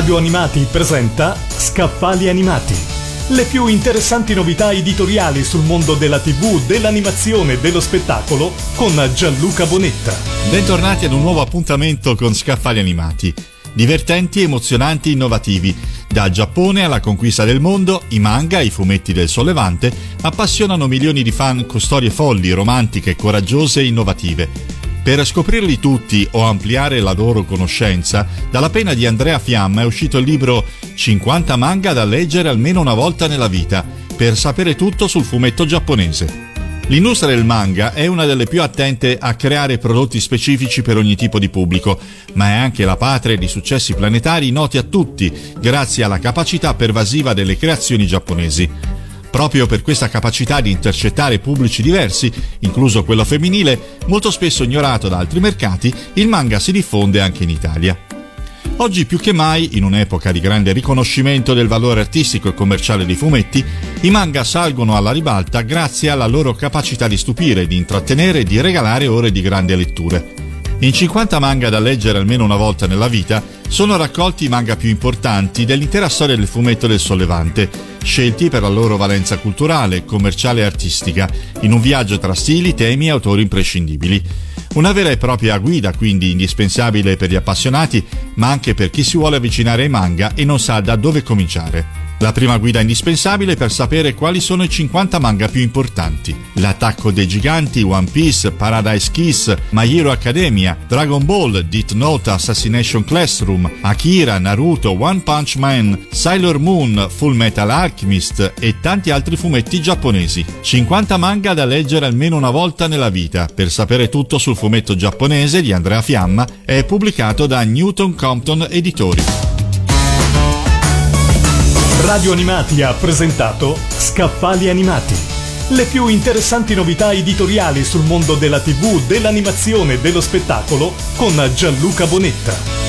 Radio Animati presenta Scaffali Animati. Le più interessanti novità editoriali sul mondo della TV, dell'animazione e dello spettacolo con Gianluca Bonetta. Bentornati ad un nuovo appuntamento con Scaffali Animati. Divertenti, emozionanti, innovativi. Da Giappone alla conquista del mondo, i manga, i fumetti del sollevante, appassionano milioni di fan con storie folli, romantiche, coraggiose e innovative. Per scoprirli tutti o ampliare la loro conoscenza, dalla pena di Andrea Fiamma è uscito il libro 50 manga da leggere almeno una volta nella vita, per sapere tutto sul fumetto giapponese. L'industria del manga è una delle più attente a creare prodotti specifici per ogni tipo di pubblico, ma è anche la patria di successi planetari noti a tutti, grazie alla capacità pervasiva delle creazioni giapponesi. Proprio per questa capacità di intercettare pubblici diversi, incluso quello femminile, molto spesso ignorato da altri mercati, il manga si diffonde anche in Italia. Oggi più che mai, in un'epoca di grande riconoscimento del valore artistico e commerciale dei fumetti, i manga salgono alla ribalta grazie alla loro capacità di stupire, di intrattenere e di regalare ore di grande letture. In 50 manga da leggere almeno una volta nella vita sono raccolti i manga più importanti dell'intera storia del fumetto del sollevante, scelti per la loro valenza culturale, commerciale e artistica, in un viaggio tra stili, temi e autori imprescindibili. Una vera e propria guida, quindi indispensabile per gli appassionati, ma anche per chi si vuole avvicinare ai manga e non sa da dove cominciare. La prima guida indispensabile per sapere quali sono i 50 manga più importanti. L'attacco dei giganti, One Piece, Paradise Kiss, My Hero Academia, Dragon Ball, Death Note, Assassination Classroom, Akira, Naruto, One Punch Man, Sailor Moon, Full Metal Alchemist e tanti altri fumetti giapponesi. 50 manga da leggere almeno una volta nella vita. Per sapere tutto sul fumetto giapponese di Andrea Fiamma è pubblicato da Newton Compton Editori. Radio Animati ha presentato Scaffali Animati. Le più interessanti novità editoriali sul mondo della TV, dell'animazione e dello spettacolo con Gianluca Bonetta.